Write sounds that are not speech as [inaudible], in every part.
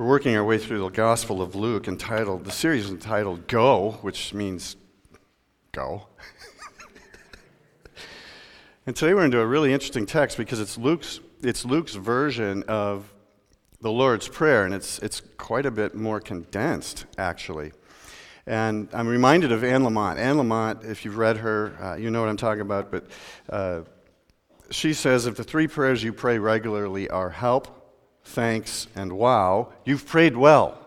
We're working our way through the Gospel of Luke, entitled, the series entitled Go, which means go. [laughs] and today we're into a really interesting text because it's Luke's, it's Luke's version of the Lord's Prayer, and it's, it's quite a bit more condensed, actually. And I'm reminded of Anne Lamott. Anne Lamott, if you've read her, uh, you know what I'm talking about, but uh, she says if the three prayers you pray regularly are help, thanks, and wow, you've prayed well.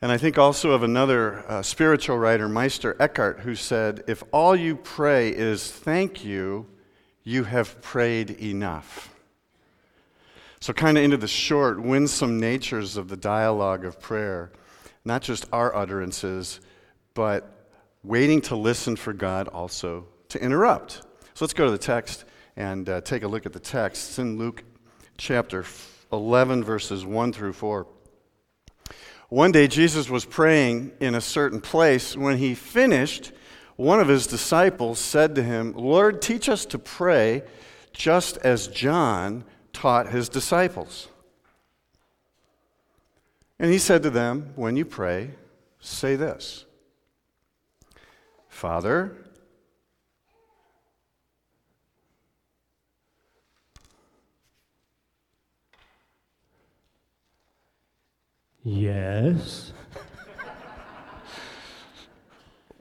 And I think also of another uh, spiritual writer, Meister Eckhart, who said, If all you pray is thank you, you have prayed enough. So, kind of into the short, winsome natures of the dialogue of prayer, not just our utterances, but waiting to listen for God also to interrupt. So, let's go to the text and uh, take a look at the text. It's in Luke chapter 11, verses 1 through 4. One day, Jesus was praying in a certain place. When he finished, one of his disciples said to him, Lord, teach us to pray just as John taught his disciples. And he said to them, When you pray, say this Father, Yes. [laughs]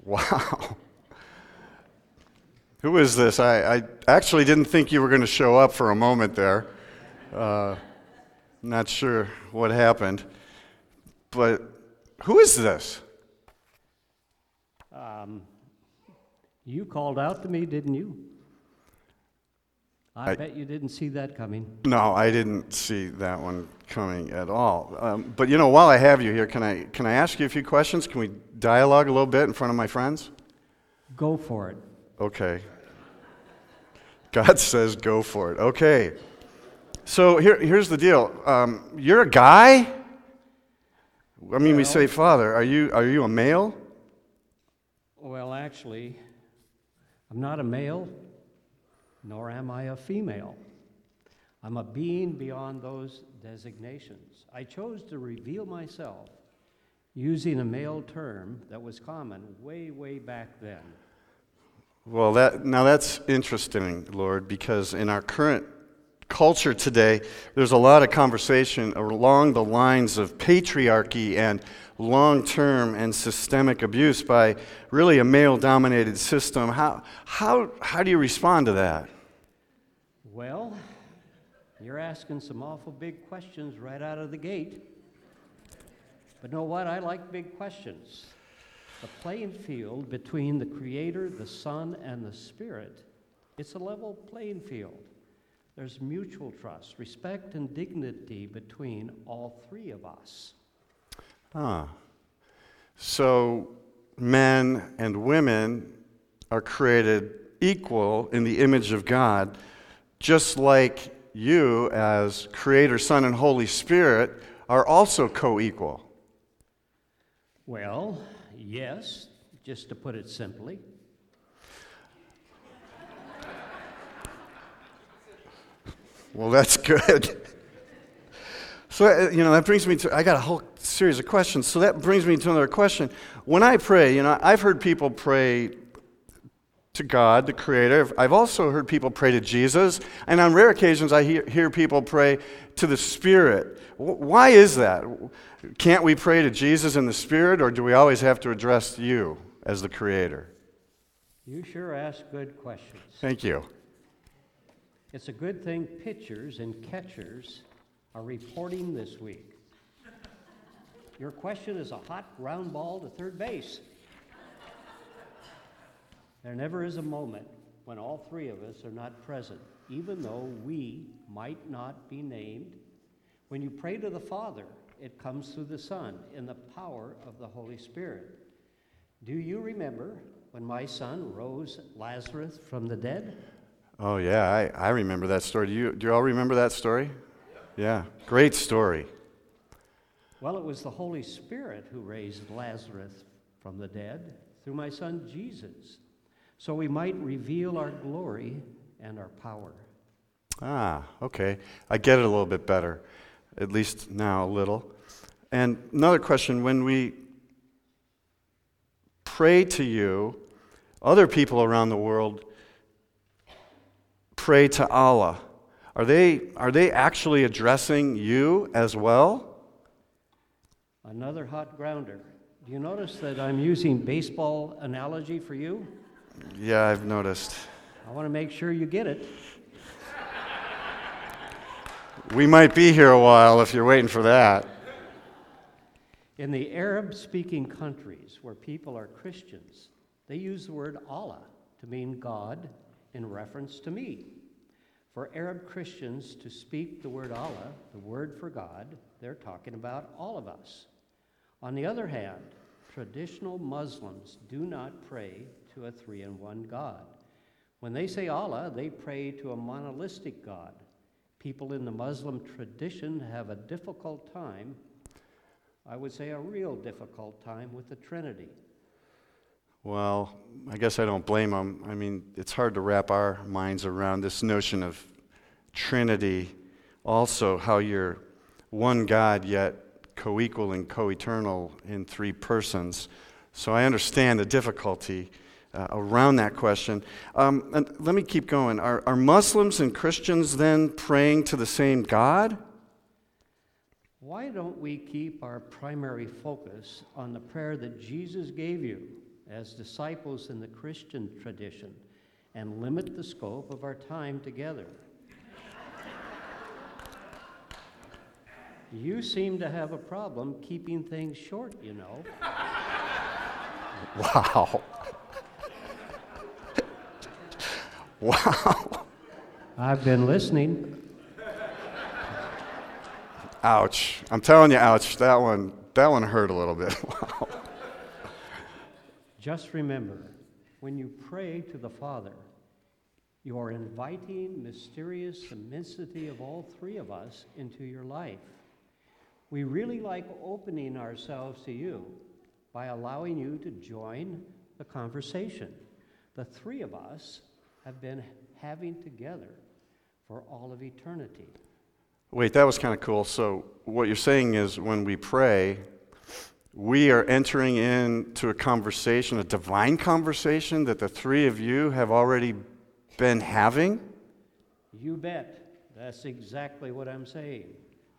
Wow. Who is this? I, I actually didn't think you were going to show up for a moment there. Uh, not sure what happened. But who is this? Um, you called out to me, didn't you? I, I- bet you didn't see that coming. No, I didn't see that one coming at all. Um, but you know, while I have you here, can I, can I ask you a few questions? Can we dialogue a little bit in front of my friends? Go for it. Okay. God [laughs] says go for it. Okay. So here, here's the deal. Um, you're a guy? I mean, we say father. Are you, are you a male? Well, actually, I'm not a male, nor am I a female. I'm a being beyond those designations. I chose to reveal myself using a male term that was common way, way back then. Well, that, now that's interesting, Lord, because in our current culture today, there's a lot of conversation along the lines of patriarchy and long term and systemic abuse by really a male dominated system. How, how, how do you respond to that? Well, you're asking some awful big questions right out of the gate. But know what? I like big questions. The playing field between the Creator, the Son, and the Spirit, it's a level playing field. There's mutual trust, respect, and dignity between all three of us. Ah. So men and women are created equal in the image of God, just like you, as Creator, Son, and Holy Spirit, are also co equal. Well, yes, just to put it simply. Well, that's good. So, uh, you know, that brings me to, I got a whole series of questions. So that brings me to another question. When I pray, you know, I've heard people pray to God, the Creator. I've also heard people pray to Jesus. And on rare occasions, I hear, hear people pray to the Spirit. Wh- Why is that? Can't we pray to Jesus in the Spirit, or do we always have to address you as the Creator? You sure ask good questions. Thank you. It's a good thing pitchers and catchers are reporting this week. Your question is a hot ground ball to third base. There never is a moment when all three of us are not present, even though we might not be named. When you pray to the Father, it comes through the Son in the power of the Holy Spirit. Do you remember when my son rose Lazarus from the dead? Oh, yeah, I, I remember that story. Do you, do you all remember that story? Yeah, great story. Well, it was the Holy Spirit who raised Lazarus from the dead through my son Jesus, so we might reveal our glory and our power. Ah, okay. I get it a little bit better. at least now a little. And another question when we pray to you, other people around the world pray to Allah. Are they, are they actually addressing you as well? Another hot grounder. Do you notice that I'm using baseball analogy for you? Yeah, I've noticed. I want to make sure you get it. We might be here a while if you're waiting for that. In the Arab speaking countries where people are Christians, they use the word Allah to mean God in reference to me. For Arab Christians to speak the word Allah, the word for God, they're talking about all of us. On the other hand, traditional Muslims do not pray to a three in one God. When they say Allah, they pray to a monolistic God. People in the Muslim tradition have a difficult time, I would say a real difficult time, with the Trinity. Well, I guess I don't blame them. I mean, it's hard to wrap our minds around this notion of Trinity, also, how you're one God yet co equal and co eternal in three persons. So I understand the difficulty uh, around that question. Um, and let me keep going. Are, are Muslims and Christians then praying to the same God? Why don't we keep our primary focus on the prayer that Jesus gave you as disciples in the Christian tradition and limit the scope of our time together? you seem to have a problem keeping things short, you know. [laughs] Wow. Wow. I've been listening. Ouch. I'm telling you, ouch. That one, that one hurt a little bit. [laughs] Wow. Just remember, when you pray to the Father, you are inviting mysterious immensity of all three of us into your life. We really like opening ourselves to you by allowing you to join the conversation. The three of us have been having together for all of eternity. Wait, that was kind of cool. So, what you're saying is when we pray, we are entering into a conversation, a divine conversation that the three of you have already been having? You bet. That's exactly what I'm saying.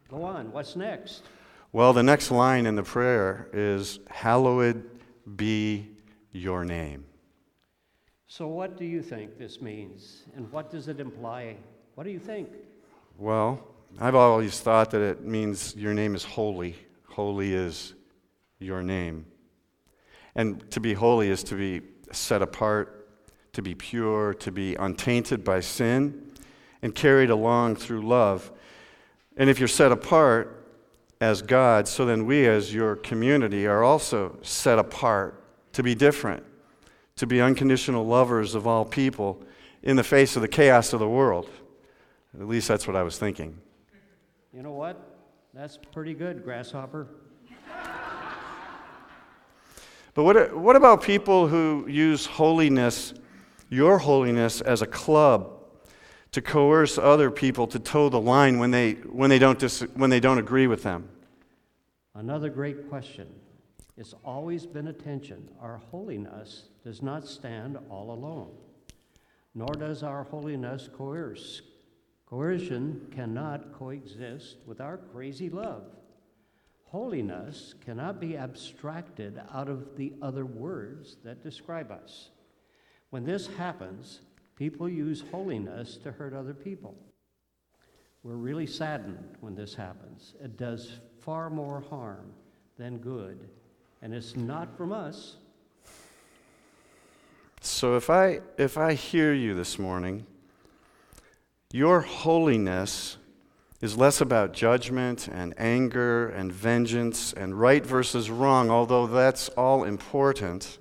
Go on. What's next? Well, the next line in the prayer is Hallowed be your name. So, what do you think this means? And what does it imply? What do you think? Well, I've always thought that it means your name is holy. Holy is your name. And to be holy is to be set apart, to be pure, to be untainted by sin, and carried along through love. And if you're set apart as God, so then we as your community are also set apart to be different, to be unconditional lovers of all people in the face of the chaos of the world. At least that's what I was thinking. You know what? That's pretty good, Grasshopper. But what, what about people who use holiness, your holiness, as a club to coerce other people to toe the line when they, when they, don't, dis, when they don't agree with them? Another great question. It's always been a tension. Our holiness does not stand all alone, nor does our holiness coerce. Coercion cannot coexist with our crazy love. Holiness cannot be abstracted out of the other words that describe us. When this happens, people use holiness to hurt other people. We're really saddened when this happens. It does far more harm than good, and it's not from us. So if I if I hear you this morning, your holiness is less about judgment and anger and vengeance and right versus wrong, although that's all important,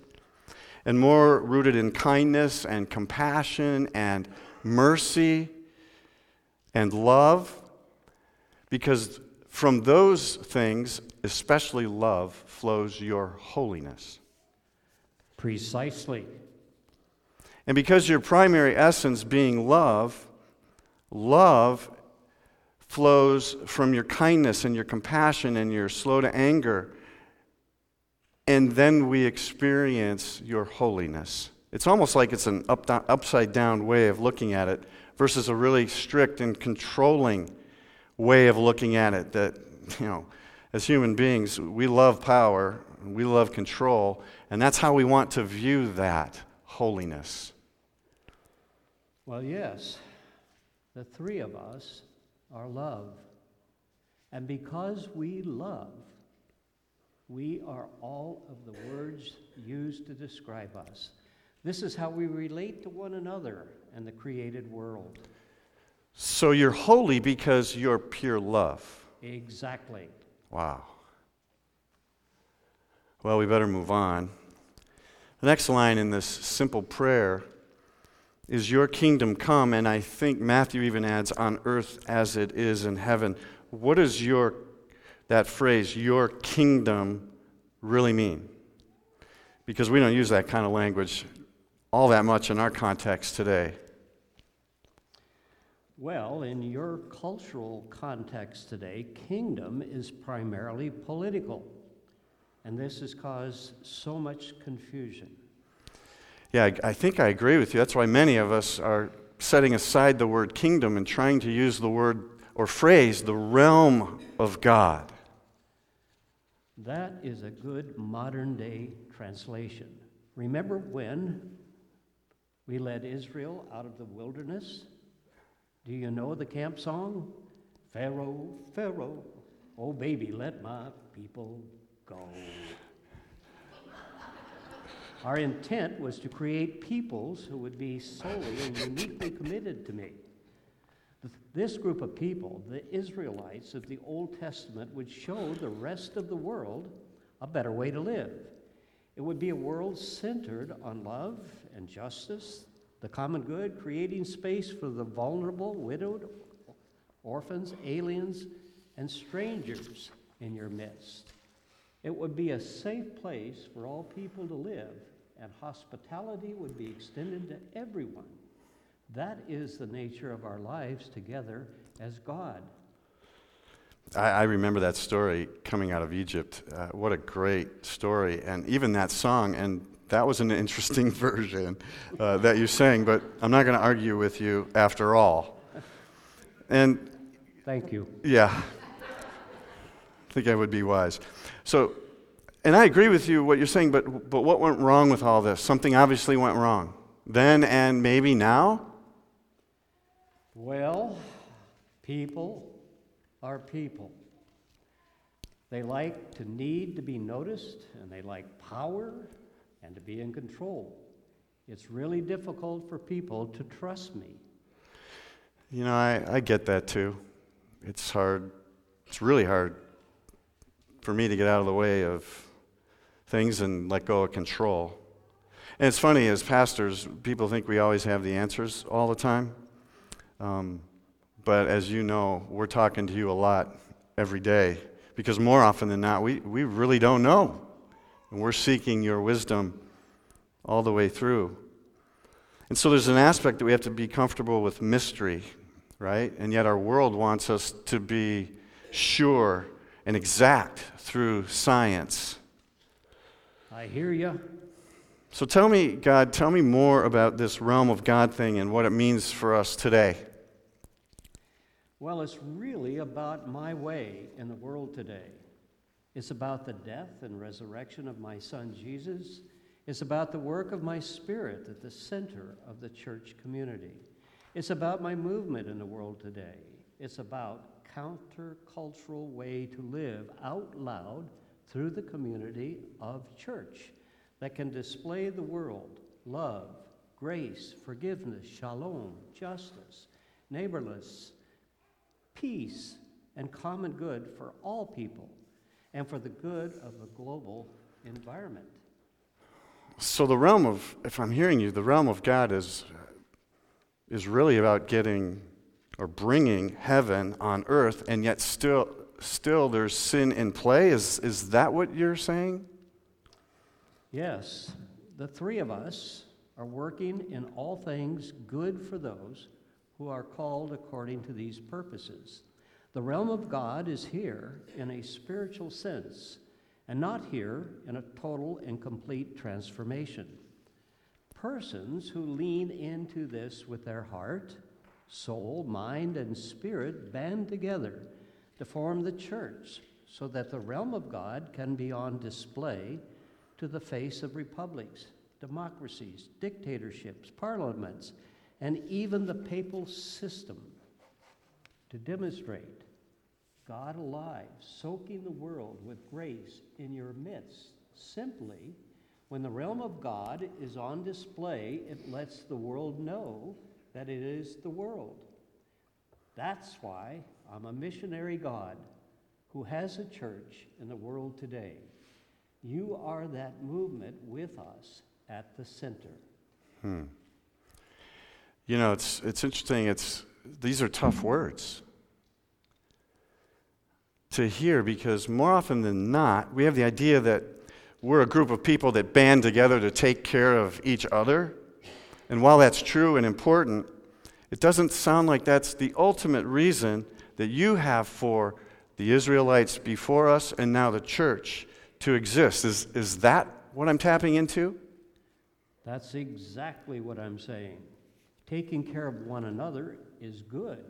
and more rooted in kindness and compassion and mercy and love, because from those things, especially love, flows your holiness. Precisely. And because your primary essence being love, love flows from your kindness and your compassion and your slow to anger. And then we experience your holiness. It's almost like it's an up, upside down way of looking at it versus a really strict and controlling way of looking at it. That, you know, as human beings, we love power, we love control, and that's how we want to view that holiness. Well, yes, the three of us are love. And because we love, we are all of the words used to describe us. This is how we relate to one another and the created world. So you're holy because you're pure love. Exactly. Wow. Well, we better move on. The next line in this simple prayer is Your kingdom come, and I think Matthew even adds, on earth as it is in heaven. What does your, that phrase, your kingdom, really mean? Because we don't use that kind of language all that much in our context today. Well, in your cultural context today, kingdom is primarily political. And this has caused so much confusion. Yeah, I, think I agree with you. That's why many of us are setting aside the word kingdom and trying to use the word or phrase the realm of God. That is a good modern day translation. Remember when we led Israel out of the wilderness? Do you know the camp song? Pharaoh, Pharaoh, oh baby, let my people go. Our intent was to create peoples who would be solely and uniquely committed to me. This group of people, the Israelites of the Old Testament, would show the rest of the world a better way to live. It would be a world centered on love and justice, the common good, creating space for the vulnerable, widowed, orphans, aliens, and strangers in your midst. It would be a safe place for all people to live, and hospitality would be extended to everyone. That is the nature of our lives together as God. I, I remember that story coming out of Egypt. Uh, what a great story. And even that song, and that was an [laughs] interesting version uh, that you sang, but I'm not going to argue with you after all. And thank you. Yeah. [laughs] I think I would be wise. So, and I agree with you what you're saying, but, but what went wrong with all this? Something obviously went wrong. Then and maybe now? Well, people are people. They like to need to be noticed, and they like power and to be in control. It's really difficult for people to trust me. You know, I, I get that too. It's hard. It's really hard for me to get out of the way of things and let go of control. And it's funny, as pastors, people think we always have the answers all the time. Um, but as you know, we're talking to you a lot every day because more often than not, we, we really don't know. And we're seeking your wisdom all the way through. And so there's an aspect that we have to be comfortable with mystery, right? And yet our world wants us to be sure and exact through science. I hear you. So tell me, God, tell me more about this realm of God thing and what it means for us today. Well, it's really about my way in the world today. It's about the death and resurrection of my son Jesus. It's about the work of my spirit at the center of the church community. It's about my movement in the world today. It's about countercultural way to live out loud through the community of church that can display the world love, grace, forgiveness, shalom, justice, neighborless, peace, and common good for all people and for the good of the global environment. So, the realm of, if I'm hearing you, the realm of God is, is really about getting or bringing heaven on earth, and yet still, still there's sin in play. Is, is that what you're saying? Yes. The three of us are working in all things good for those who are called according to these purposes. The realm of God is here in a spiritual sense, and not here in a total and complete transformation. Persons who lean into this with their heart, soul, mind, and spirit band together to form the church so that the realm of God can be on display to the face of republics, democracies, dictatorships, parliaments, and even the papal system to demonstrate God alive, soaking the world with grace in your midst. Simply, when the realm of God is on display, it lets the world know that it is the world. That's why I'm a missionary God who has a church in the world today. You are that movement with us at the center. Hmm. You know, it's, it's interesting. It's, these are tough words to hear because more often than not, we have the idea that we're a group of people that band together to take care of each other. And while that's true and important, it doesn't sound like that's the ultimate reason that you have for the Israelites before us and now the church to exist. Is, is that what I'm tapping into? That's exactly what I'm saying. Taking care of one another is good,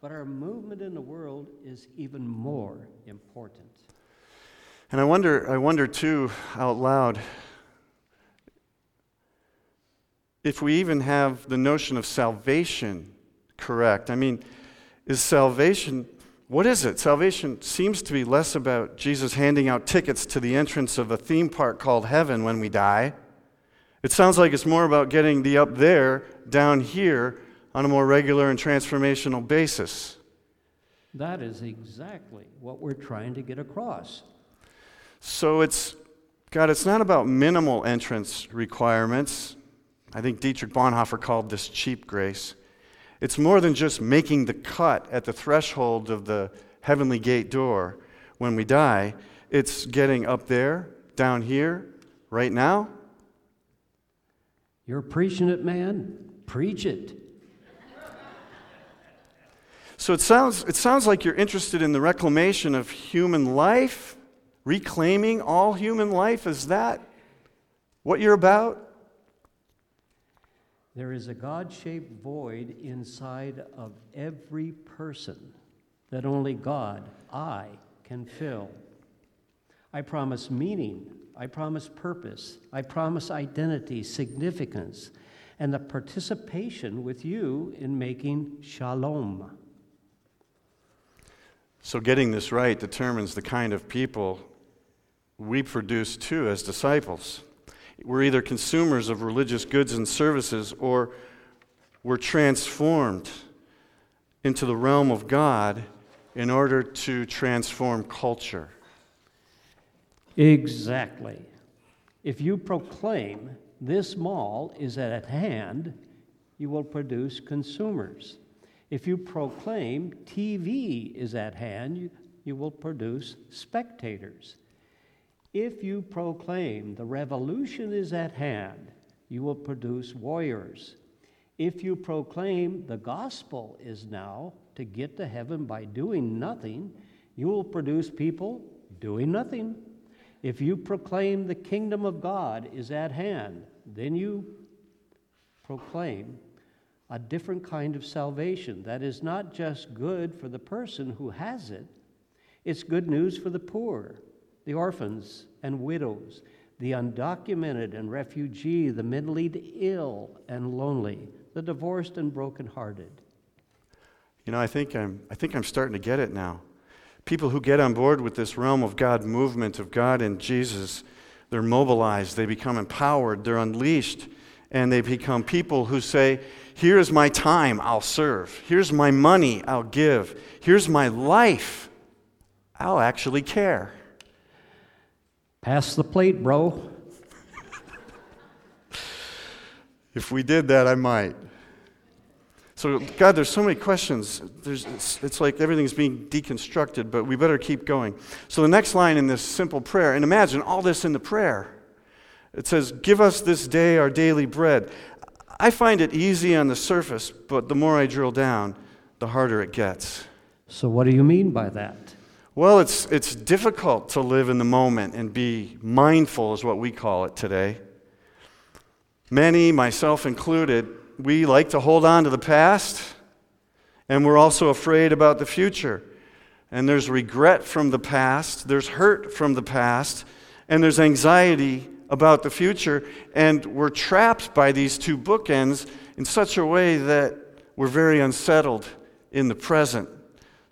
but our movement in the world is even more important. And I wonder, I wonder too, out loud, if we even have the notion of salvation correct. I mean, is salvation, what is it? Salvation seems to be less about Jesus handing out tickets to the entrance of a theme park called heaven when we die. It sounds like it's more about getting the up there down here on a more regular and transformational basis. That is exactly what we're trying to get across. So it's, God, it's not about minimal entrance requirements. I think Dietrich Bonhoeffer called this cheap grace. It's more than just making the cut at the threshold of the heavenly gate door when we die. It's getting up there, down here, right now. You're preaching it, man. Preach it. So it sounds, it sounds like you're interested in the reclamation of human life, reclaiming all human life. Is that what you're about? There is a God shaped void inside of every person that only God, I, can fill. I promise meaning, I promise purpose, I promise identity, significance, and the participation with you in making shalom. So, getting this right determines the kind of people we produce too as disciples. We're either consumers of religious goods and services or we're transformed into the realm of God in order to transform culture. Exactly. If you proclaim this mall is at hand, you will produce consumers. If you proclaim TV is at hand, you, you will produce spectators. If you proclaim the revolution is at hand, you will produce warriors. If you proclaim the gospel is now to get to heaven by doing nothing, you will produce people doing nothing. If you proclaim the kingdom of God is at hand, then you proclaim a different kind of salvation that is not just good for the person who has it, it's good news for the poor the orphans and widows, the undocumented and refugee, the mentally ill and lonely, the divorced and brokenhearted. You know, I think I'm, I think I'm starting to get it now. People who get on board with this realm of God movement, of God and Jesus, they're mobilized, they become empowered, they're unleashed, and they become people who say, Here's my time, I'll serve. Here's my money, I'll give. Here's my life, I'll actually care. Pass the plate, bro. if we did that, I might. So, God, there's so many questions. There's, it's, it's, like everything's being deconstructed, but we better keep going. So, the next line in this simple prayer, and imagine all this in the prayer. It says, Give us this day our daily bread. I find it easy on the surface, but the more I drill down, the harder it gets. So, what do you mean by that? Well, it's, it's difficult to live in the moment and be mindful, is what we call it today. Many, myself included, we like to hold on to the past, and we're also afraid about the future. And there's regret from the past, there's hurt from the past, and there's anxiety about the future. And we're trapped by these two bookends in such a way that we're very unsettled in the present.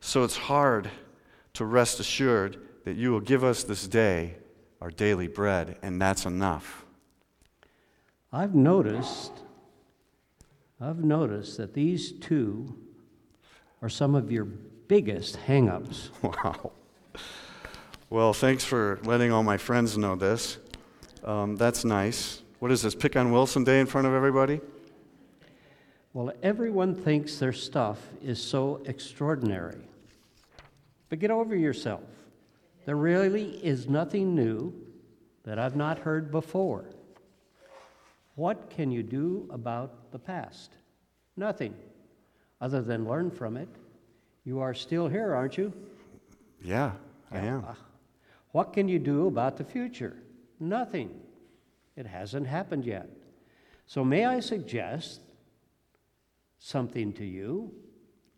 So it's hard to rest assured that you will give us this day our daily bread, and that's enough. I've noticed, I've noticed that these two are some of your biggest hangups. [laughs] Wow. Well, thanks for letting all my friends know this. Um, that's nice. What is this, Pick on Wilson Day in front of everybody? Well, everyone thinks their stuff is so extraordinary. But get over yourself. There really is nothing new that I've not heard before. What can you do about the past? Nothing, other than learn from it. You are still here, aren't you? Yeah, I am. What can you do about the future? Nothing. It hasn't happened yet. So, may I suggest something to you?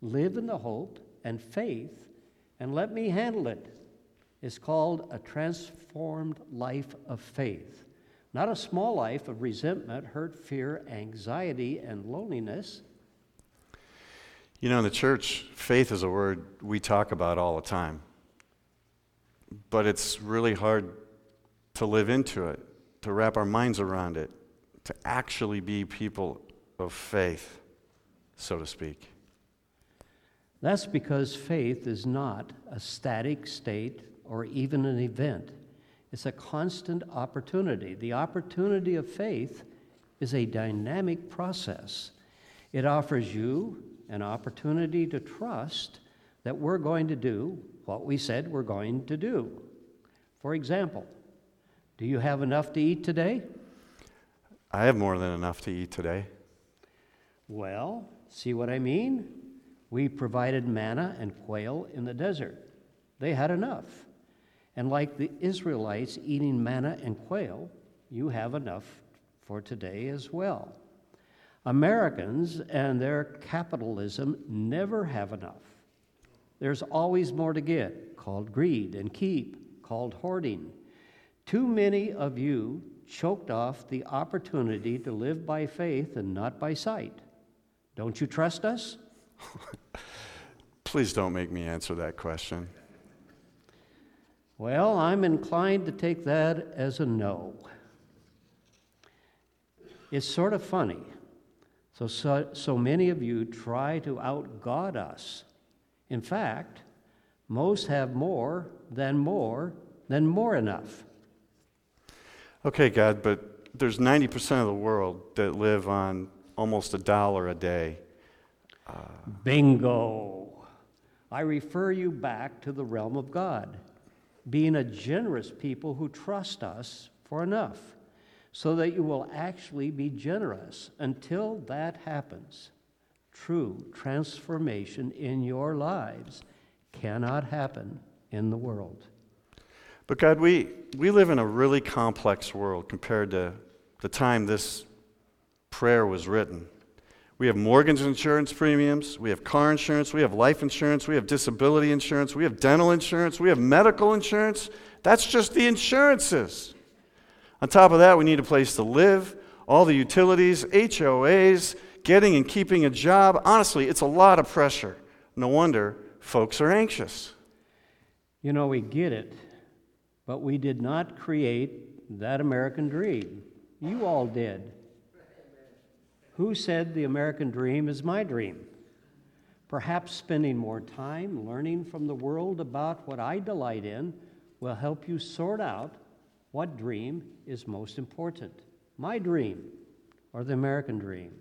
Live in the hope and faith and let me handle it. It's called a transformed life of faith. Not a small life of resentment, hurt, fear, anxiety, and loneliness. You know, in the church, faith is a word we talk about all the time. But it's really hard to live into it, to wrap our minds around it, to actually be people of faith, so to speak. That's because faith is not a static state or even an event. It's a constant opportunity. The opportunity of faith is a dynamic process. It offers you an opportunity to trust that we're going to do what we said we're going to do. For example, do you have enough to eat today? I have more than enough to eat today. Well, see what I mean? We provided manna and quail in the desert. They had enough. And like the Israelites eating manna and quail, you have enough for today as well. Americans and their capitalism never have enough. There's always more to get, called greed, and keep, called hoarding. Too many of you choked off the opportunity to live by faith and not by sight. Don't you trust us? [laughs] Please don't make me answer that question. Well, I'm inclined to take that as a no. It's sort of funny. So, so, so many of you try to outgod us. In fact, most have more than more than more enough. Okay, God, but there's 90% of the world that live on almost a dollar a day. Uh, Bingo. I refer you back to the realm of God, being a generous people who trust us for enough, so that you will actually be generous. Until that happens, true transformation in your lives cannot happen in the world. But God, we, we live in a really complex world compared to the time this prayer was written. We have mortgage insurance premiums, we have car insurance, we have life insurance, we have disability insurance, we have dental insurance, we have medical insurance. That's just the insurances. On top of that, we need a place to live, all the utilities, HOAs, getting and keeping a job. Honestly, it's a lot of pressure. No wonder folks are anxious. You know, we get it, but we did not create that American dream. You all did. Who said the American dream is my dream? Perhaps spending more time learning from the world about what I delight in will help you sort out what dream is most important my dream or the American dream.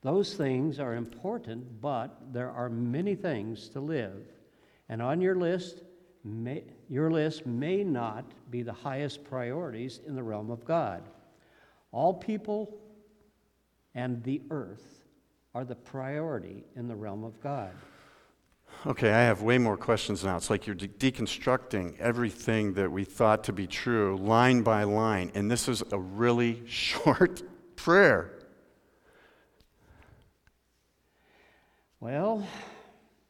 Those things are important, but there are many things to live. And on your list, may, your list may not be the highest priorities in the realm of God. All people and the earth are the priority in the realm of God. Okay, I have way more questions now. It's like you're de- deconstructing everything that we thought to be true line by line, and this is a really [laughs] short prayer. Well,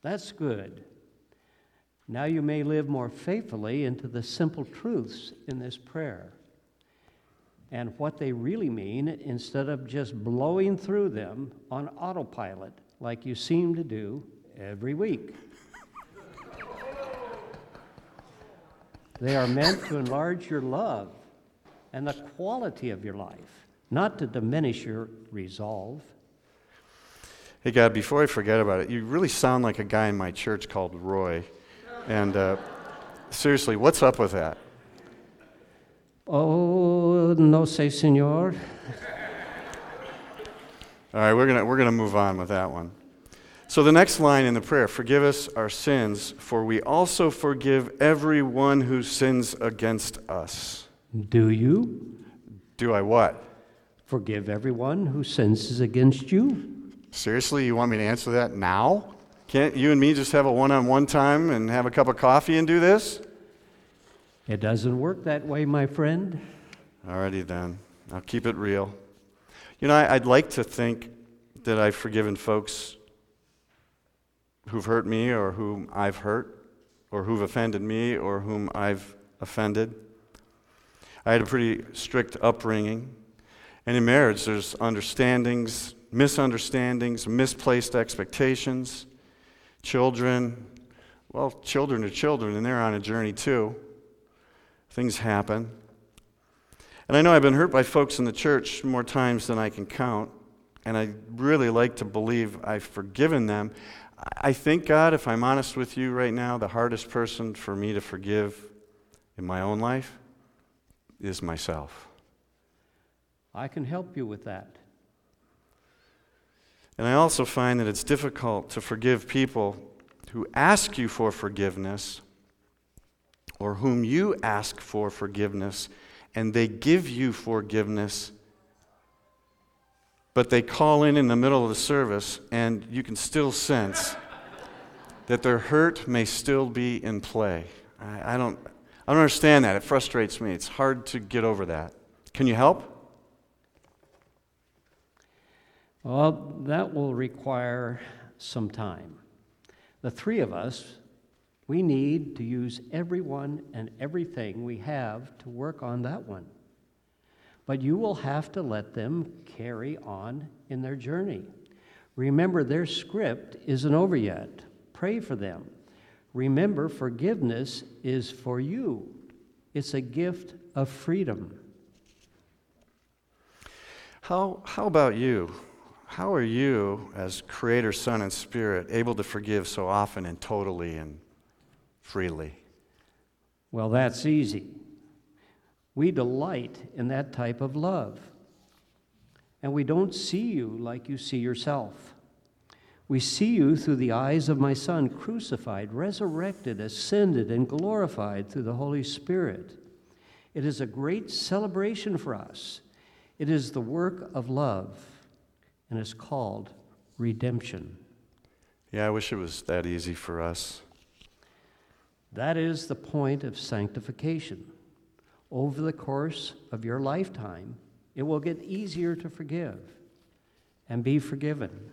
that's good. Now you may live more faithfully into the simple truths in this prayer and what they really mean instead of just blowing through them on autopilot like you seem to do every week. they are meant to enlarge your love and the quality of your life, not to diminish your resolve. Hey, God, before I forget about it, you really sound like a guy in my church called Roy. And uh, seriously, what's up with that? Oh, no sé, señor. All right, we're going we're going to move on with that one. So, the next line in the prayer forgive us our sins, for we also forgive everyone who sins against us. Do you Do I what? forgive everyone who sins against you? Seriously, you want me to answer that now? Can't you and me just have a one on one time and have a cup of coffee and do this? It doesn't work that way, my friend. Alrighty then. I'll keep it real. You know, I'd like to think that I've forgiven folks who've hurt me or whom I've hurt or who've offended me or whom I've offended. I had a pretty strict upbringing. And in marriage, there's understandings, misunderstandings, misplaced expectations. Children, well, children are children, and they're on a journey too. Things happen. And I know I've been hurt by folks in the church more times than I can count, and I really like to believe I've forgiven them. I think, God, if I'm honest with you right now, the hardest person for me to forgive in my own life is myself. I can help you with that. And I also find that it's difficult to forgive people who ask you for forgiveness or whom you ask for forgiveness and they give you forgiveness, but they call in in the middle of the service and you can still sense that their hurt may still be in play. I, I don't, I don't understand that. It frustrates me. It's hard to get over that. Can you help? Well, that will require some time. The three of us, we need to use everyone and everything we have to work on that one. But you will have to let them carry on in their journey. Remember, their script isn't over yet. Pray for them. Remember, forgiveness is for you, it's a gift of freedom. How, how about you? How are you, as Creator, Son, and Spirit, able to forgive so often and totally and freely? Well, that's easy. We delight in that type of love. And we don't see you like you see yourself. We see you through the eyes of my Son, crucified, resurrected, ascended, and glorified through the Holy Spirit. It is a great celebration for us. It is the work of love, and it's called redemption. Yeah, I wish it was that easy for us. That is the point of sanctification. Over the course of your lifetime, it will get easier to forgive and be forgiven.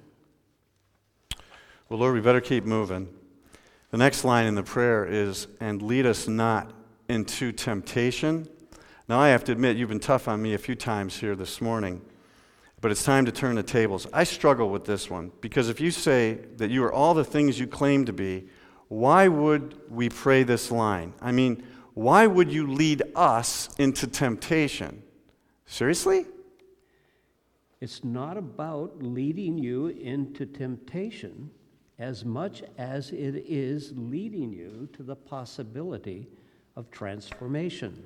Well, Lord, we better keep moving. The next line in the prayer is, and lead us not into temptation. Now, I have to admit, you've been tough on me a few times here this morning, but it's time to turn the tables. I struggle with this one because if you say that you are all the things you claim to be, why would we pray this line? I mean, why would you lead us into temptation? Seriously? It's not about leading you into temptation as much as it is leading you to the possibility of transformation.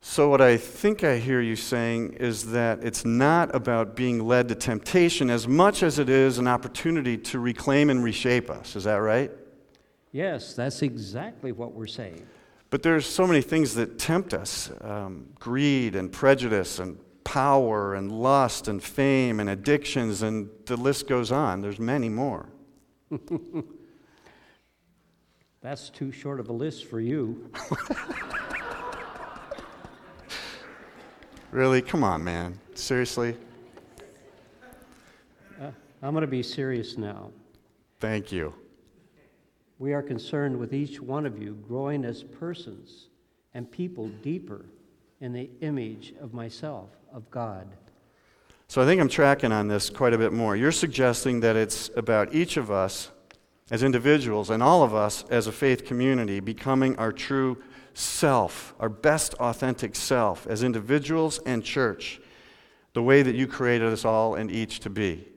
So, what I think I hear you saying is that it's not about being led to temptation as much as it is an opportunity to reclaim and reshape us. Is that right? Yes, that's exactly what we're saying. But there's so many things that tempt us um, greed and prejudice and power and lust and fame and addictions, and the list goes on. There's many more. [laughs] That's too short of a list for you. [laughs] Really? Come on, man. Seriously? Uh, I'm going to be serious now. Thank you. We are concerned with each one of you growing as persons and people deeper in the image of myself, of God. So I think I'm tracking on this quite a bit more. You're suggesting that it's about each of us as individuals and all of us as a faith community becoming our true self, our best authentic self as individuals and church, the way that you created us all and each to be.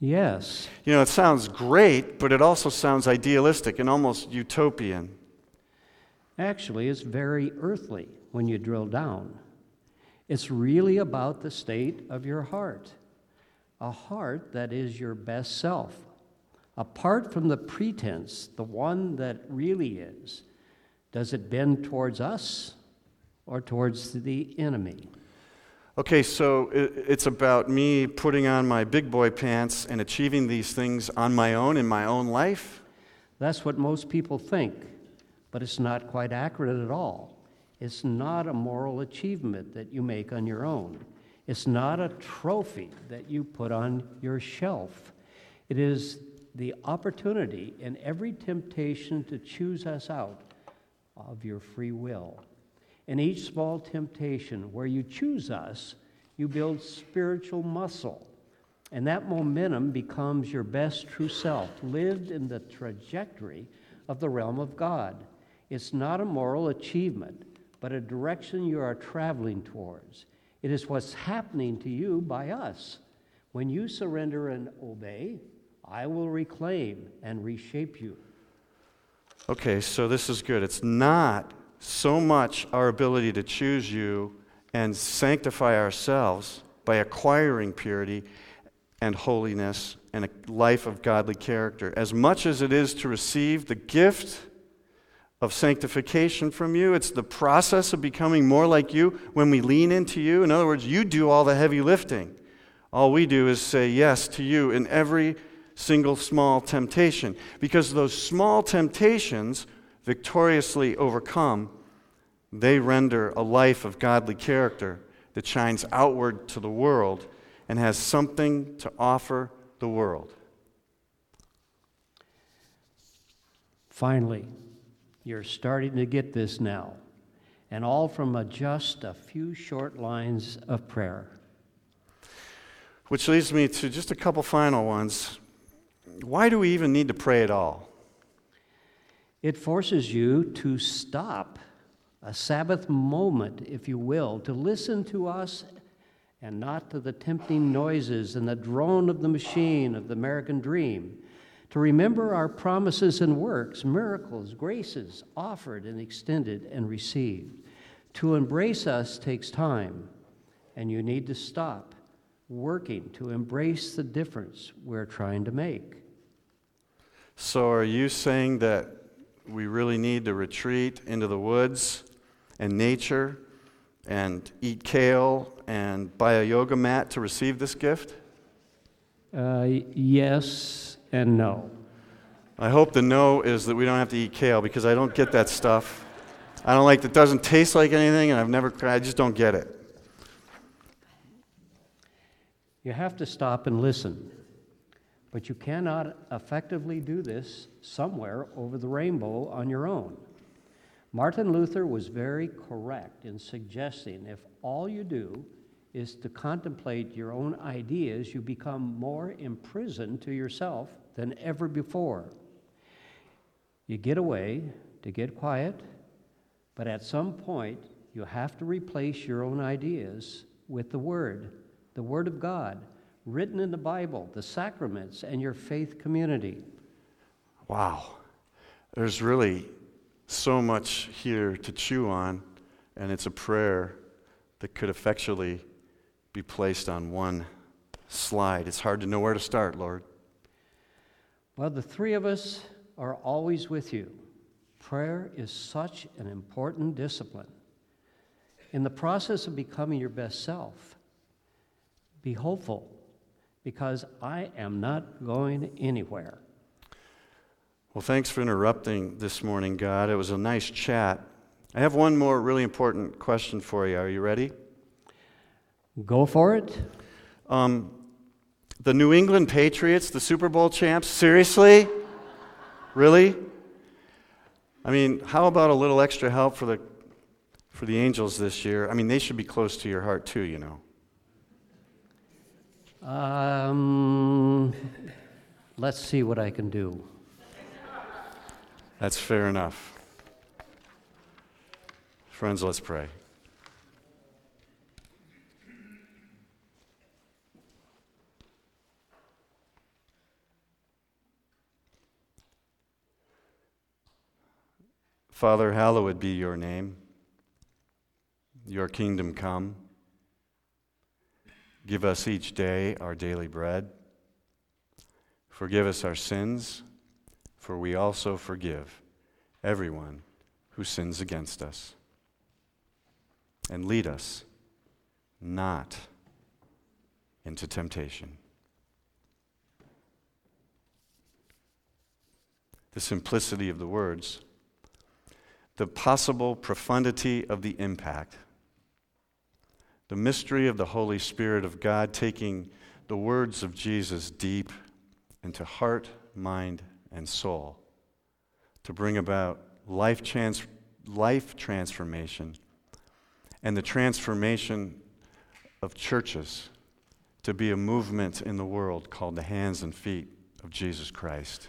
Yes. You know, it sounds great, but it also sounds idealistic and almost utopian. Actually, it's very earthly when you drill down. It's really about the state of your heart, a heart that is your best self, apart from the pretense, the one that really is. Does it bend towards us or towards the enemy? Okay, so it's about me putting on my big boy pants and achieving these things on my own in my own life? That's what most people think, but it's not quite accurate at all. It's not a moral achievement that you make on your own. It's not a trophy that you put on your shelf. It is the opportunity in every temptation to choose us out of your free will. In each small temptation where you choose us, you build spiritual muscle. And that momentum becomes your best true self, lived in the trajectory of the realm of God. It's not a moral achievement, but a direction you are traveling towards. It is what's happening to you by us. When you surrender and obey, I will reclaim and reshape you. Okay, so this is good. It's not so much our ability to choose you and sanctify ourselves by acquiring purity and holiness and a life of godly character, as much as it is to receive the gift of sanctification from you. It's the process of becoming more like you when we lean into you. In other words, you do all the heavy lifting. All we do is say yes to you in every single small temptation. Because those small temptations, victoriously overcome, they render a life of godly character that shines outward to the world and has something to offer the world. Finally, you're starting to get this now, and all from a just a few short lines of prayer. Which leads me to just a couple final ones why do we even need to pray at all? It forces you to stop a Sabbath moment, if you will, to listen to us and not to the tempting noises and the drone of the machine of the American dream. To remember our promises and works, miracles, graces offered and extended and received. To embrace us takes time, and you need to stop working to embrace the difference we're trying to make. So, are you saying that we really need to retreat into the woods and nature and eat kale and buy a yoga mat to receive this gift? Uh, yes and no. I hope the no is that we don't have to eat kale because I don't get that stuff. I don't like it doesn't taste like anything and I've never I just don't get it. You have to stop and listen. But you cannot effectively do this somewhere over the rainbow on your own. Martin Luther was very correct in suggesting if all you do is to contemplate your own ideas, you become more imprisoned to yourself than ever before. You get away to get quiet, but at some point, you have to replace your own ideas with the Word, the Word of God written in the Bible, the sacraments, and your faith community. Wow. There's really so much here to chew on, and it's a prayer that could effectually be placed on one slide. It's hard to know where to start, Lord. Well, the three of us are always with you. Prayer is such an important discipline. In the process of becoming your best self, be hopeful because I am not going anywhere. Well, thanks for interrupting this morning, God. It was a nice chat. I have one more really important question for you. Are you ready? Go for it. Um, the New England Patriots, the Super Bowl champs, seriously? really? I mean, how about a little extra help for the, for the Angels this year? I mean, they should be close to your heart, too, you know. Um, let's see what I can do. That's fair enough. Friends, let's pray. Father, hallowed be your name. Your kingdom come. Give us each day our daily bread. Forgive us our sins, for we also forgive everyone who sins against us. And lead us not into temptation. The simplicity of the words the possible profundity of the impact, the mystery of the Holy Spirit of God taking the words of Jesus deep into heart, mind, and soul to bring about life, trans- life transformation and the transformation of churches to be a movement in the world called the hands and feet of Jesus Christ,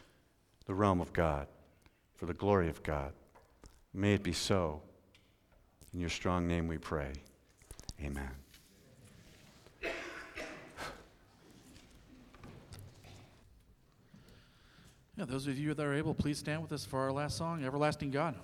the realm of God, for the glory of God. May it be so. In your strong name we pray. Amen. Yeah, those of you that are able, please stand with us for our last song, Everlasting God.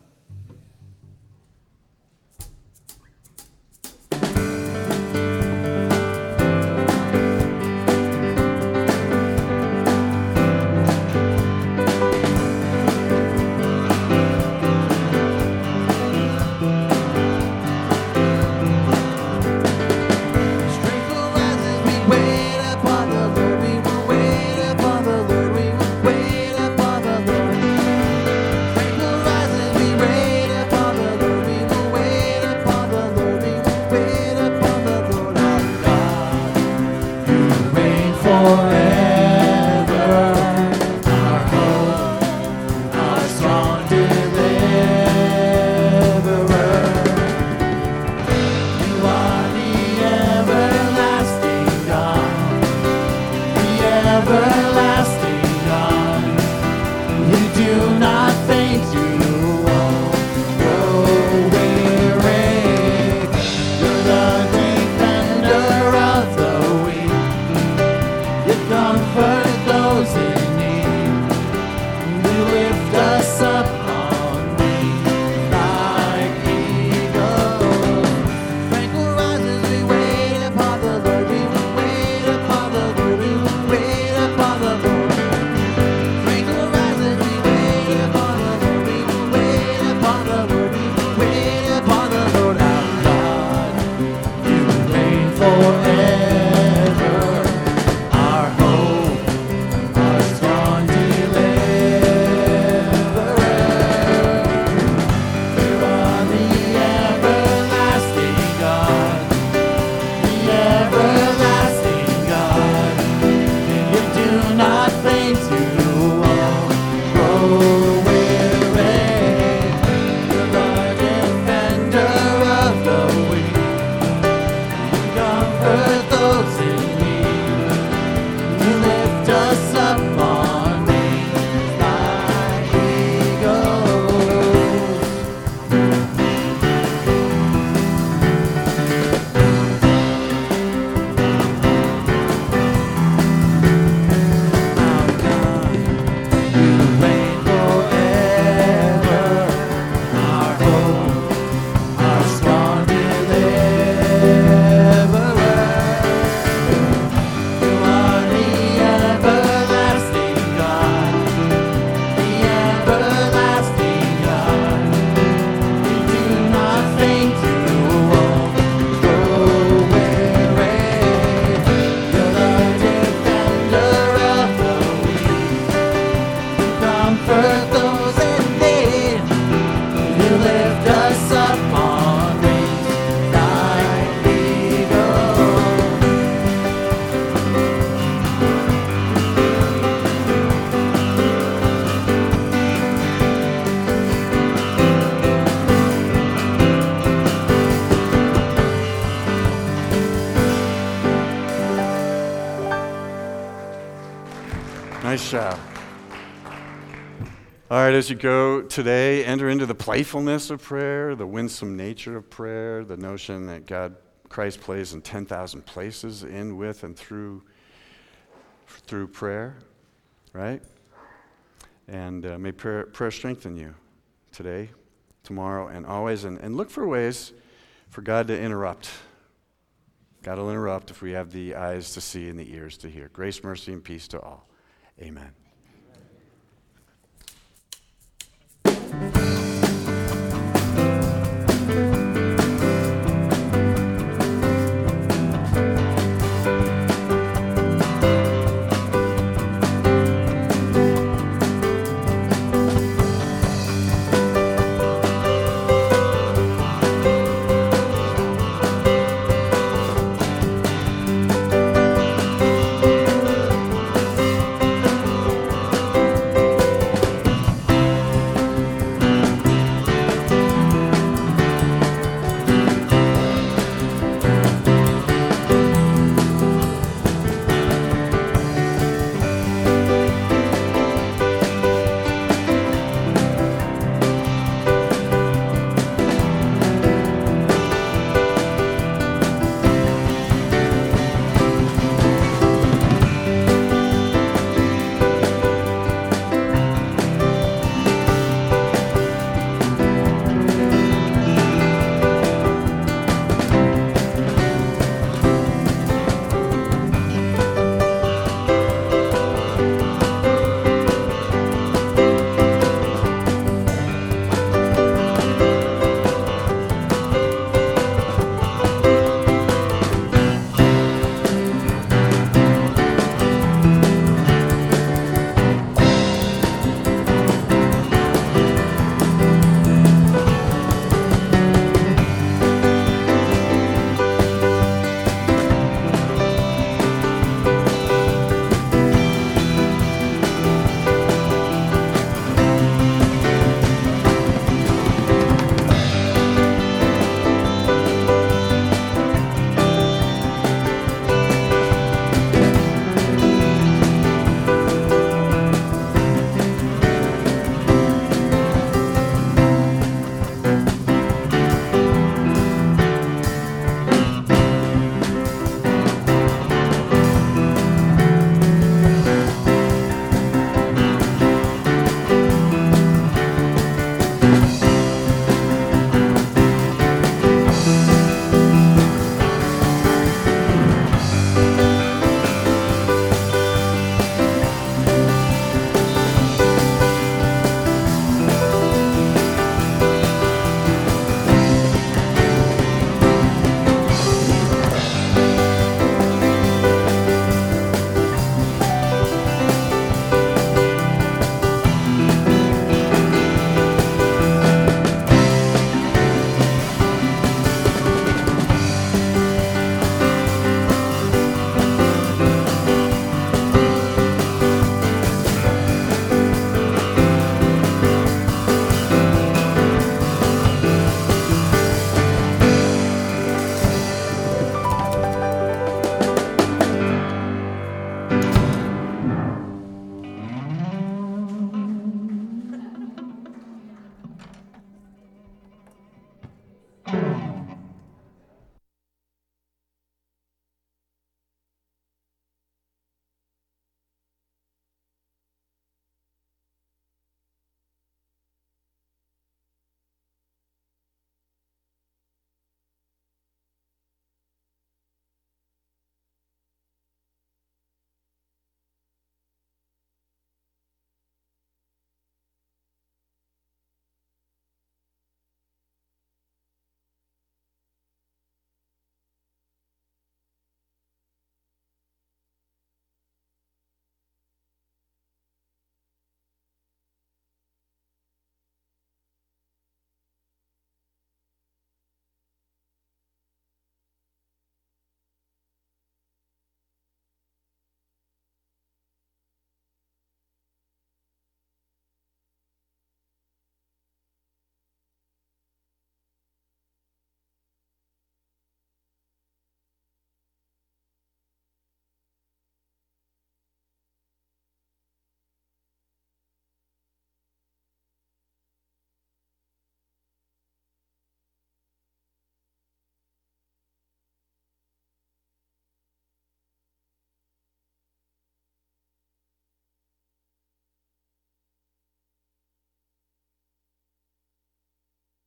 All right, as you go today, enter into the playfulness of prayer, the winsome nature of prayer, the notion that God, Christ plays in 10,000 places in, with, and through, through prayer, right? And uh, may prayer, prayer strengthen you today, tomorrow, and always. And, and look for ways for God to interrupt. God will interrupt if we have the eyes to see and the ears to hear. Grace, mercy, and peace to all. Amen.